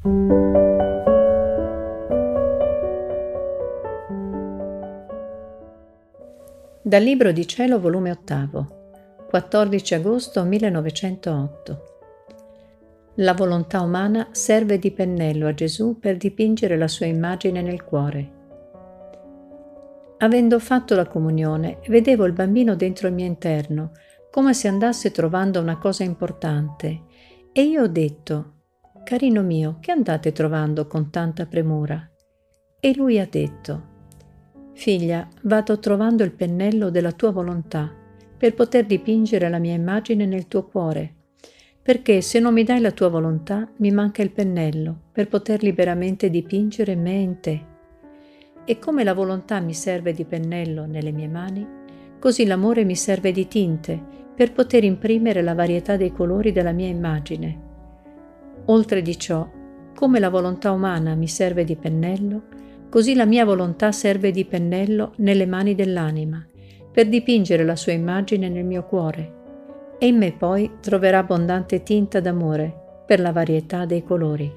Dal Libro di Cielo, volume 8, 14 agosto 1908. La volontà umana serve di pennello a Gesù per dipingere la sua immagine nel cuore. Avendo fatto la comunione, vedevo il bambino dentro il mio interno, come se andasse trovando una cosa importante, e io ho detto, Carino mio, che andate trovando con tanta premura? E lui ha detto, Figlia, vado trovando il pennello della tua volontà per poter dipingere la mia immagine nel tuo cuore, perché se non mi dai la tua volontà mi manca il pennello per poter liberamente dipingere me in te. E come la volontà mi serve di pennello nelle mie mani, così l'amore mi serve di tinte per poter imprimere la varietà dei colori della mia immagine Oltre di ciò, come la volontà umana mi serve di pennello, così la mia volontà serve di pennello nelle mani dell'anima, per dipingere la sua immagine nel mio cuore, e in me poi troverà abbondante tinta d'amore per la varietà dei colori.